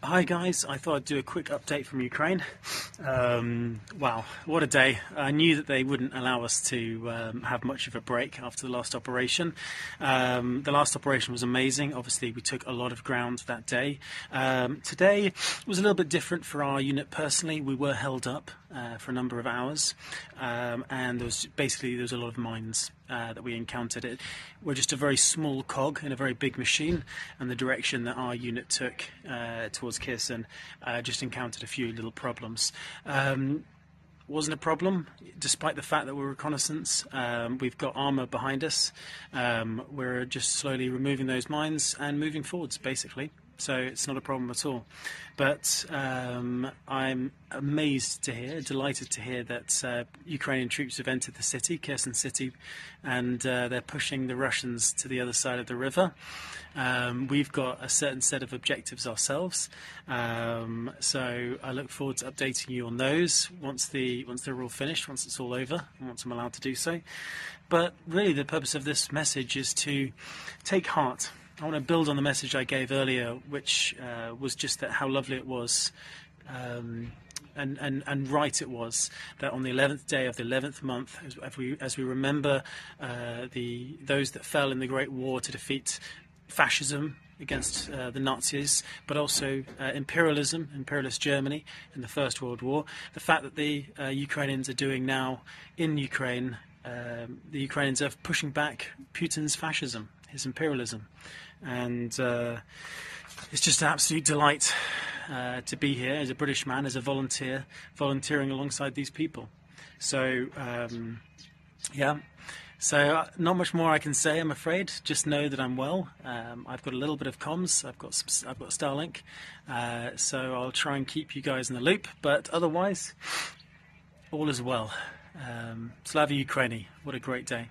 Hi guys, I thought I'd do a quick update from Ukraine. Um, wow, what a day. I knew that they wouldn't allow us to um, have much of a break after the last operation. Um, the last operation was amazing. Obviously, we took a lot of ground that day. Um, today was a little bit different for our unit personally. We were held up uh, for a number of hours, um, and there was basically there was a lot of mines uh, that we encountered. It, we're just a very small cog in a very big machine, and the direction that our unit took uh, towards Kherson uh, just encountered a few little problems. Um, wasn't a problem, despite the fact that we're reconnaissance. Um, we've got armour behind us. Um, we're just slowly removing those mines and moving forwards, basically so it's not a problem at all. But um, I'm amazed to hear, delighted to hear that uh, Ukrainian troops have entered the city, Kherson city, and uh, they're pushing the Russians to the other side of the river. Um, we've got a certain set of objectives ourselves, um, so I look forward to updating you on those once the once they're all finished, once it's all over, once I'm allowed to do so. But really, the purpose of this message is to take heart I want to build on the message I gave earlier, which uh, was just that how lovely it was. Um, and, and, and right it was that on the 11th day of the 11th month, as, we, as we remember uh, the, those that fell in the Great War to defeat fascism against uh, the Nazis, but also uh, imperialism, imperialist Germany in the First World War. The fact that the uh, Ukrainians are doing now in Ukraine, um, the Ukrainians are pushing back Putin's fascism, his imperialism and uh, it's just an absolute delight uh, to be here as a British man, as a volunteer, volunteering alongside these people. So, um, yeah. So, uh, not much more I can say, I'm afraid. Just know that I'm well. Um, I've got a little bit of comms. I've got some, I've got Starlink, uh, so I'll try and keep you guys in the loop. But otherwise, all is well. Um, Slava Ukraini. What a great day.